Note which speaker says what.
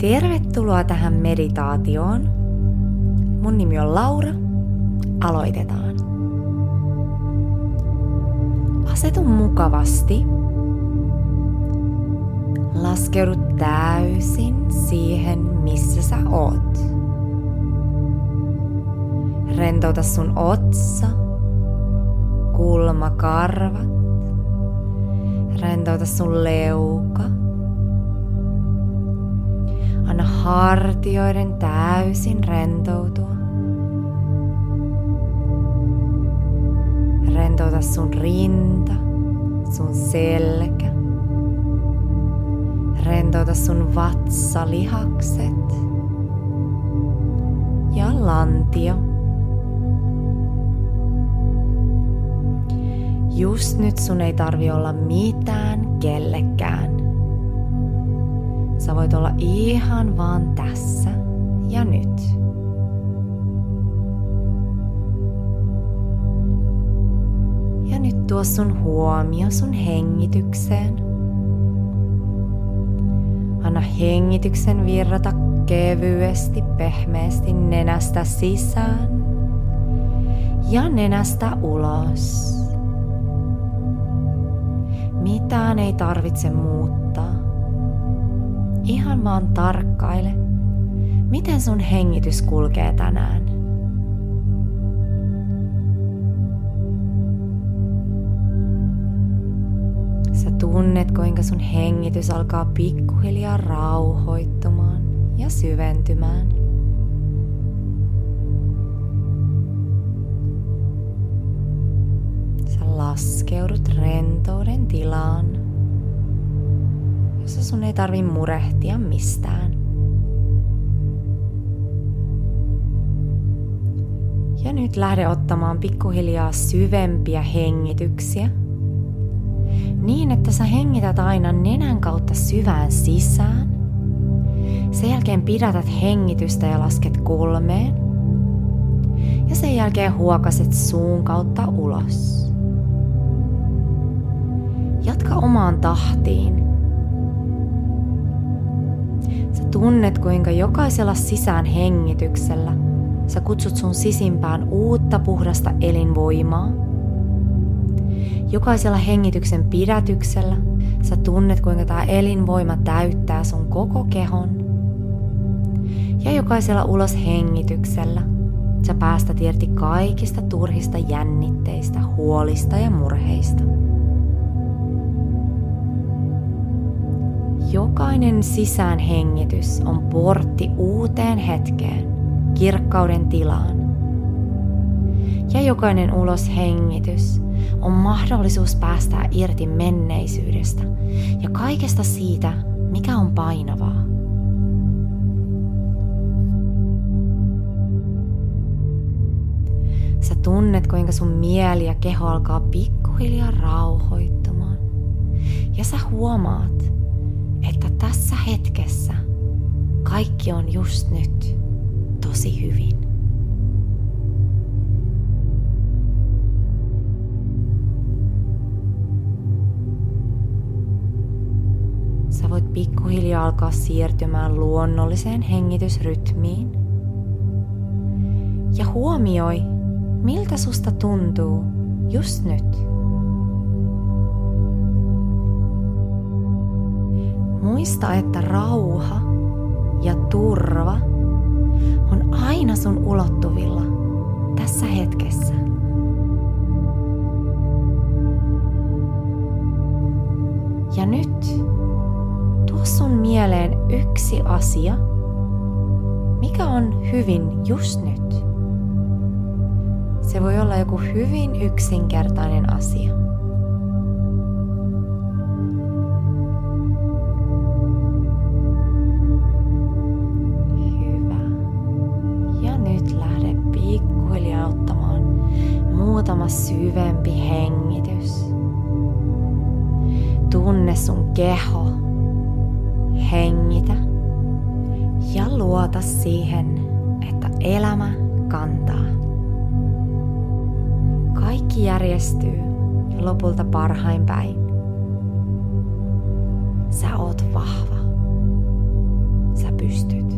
Speaker 1: Tervetuloa tähän meditaatioon. Mun nimi on Laura. Aloitetaan. Asetu mukavasti. Laskeudu täysin siihen, missä sä oot. Rentouta sun otsa, kulmakarvat. Rentouta sun leuka Anna hartioiden täysin rentoutua. Rentouta sun rinta, sun selkä. Rentouta sun vatsalihakset ja lantio. Just nyt sun ei tarvi olla mitään kellekään. Sä voit olla ihan vaan tässä ja nyt. Ja nyt tuo sun huomio sun hengitykseen. Anna hengityksen virrata kevyesti, pehmeästi nenästä sisään ja nenästä ulos. Mitään ei tarvitse muuttaa ihan vaan tarkkaile, miten sun hengitys kulkee tänään. Sä tunnet, kuinka sun hengitys alkaa pikkuhiljaa rauhoittumaan ja syventymään. Sä laskeudut rentouden tilaan jossa sun ei tarvi murehtia mistään. Ja nyt lähde ottamaan pikkuhiljaa syvempiä hengityksiä. Niin, että sä hengität aina nenän kautta syvään sisään. Sen jälkeen pidätät hengitystä ja lasket kolmeen. Ja sen jälkeen huokaset suun kautta ulos. Jatka omaan tahtiin Tunnet, kuinka jokaisella sisään hengityksellä sä kutsut sun sisimpään uutta puhdasta elinvoimaa. Jokaisella hengityksen pidätyksellä sä tunnet, kuinka tämä elinvoima täyttää sun koko kehon. Ja jokaisella ulos hengityksellä sä päästät irti kaikista turhista jännitteistä, huolista ja murheista. Jokainen sisäänhengitys on portti uuteen hetkeen, kirkkauden tilaan. Ja jokainen uloshengitys on mahdollisuus päästää irti menneisyydestä ja kaikesta siitä, mikä on painavaa. Sä tunnet, kuinka sun mieli ja keho alkaa pikkuhiljaa rauhoittumaan. Ja sä huomaat, että tässä hetkessä kaikki on just nyt tosi hyvin. Sä voit pikkuhiljaa alkaa siirtymään luonnolliseen hengitysrytmiin. Ja huomioi, miltä susta tuntuu just nyt. Muista, että rauha ja turva on aina sun ulottuvilla tässä hetkessä. Ja nyt tuo sun mieleen yksi asia, mikä on hyvin just nyt. Se voi olla joku hyvin yksinkertainen asia. syvempi hengitys. Tunne sun keho. Hengitä ja luota siihen, että elämä kantaa. Kaikki järjestyy lopulta parhain päin. Sä oot vahva. Sä pystyt.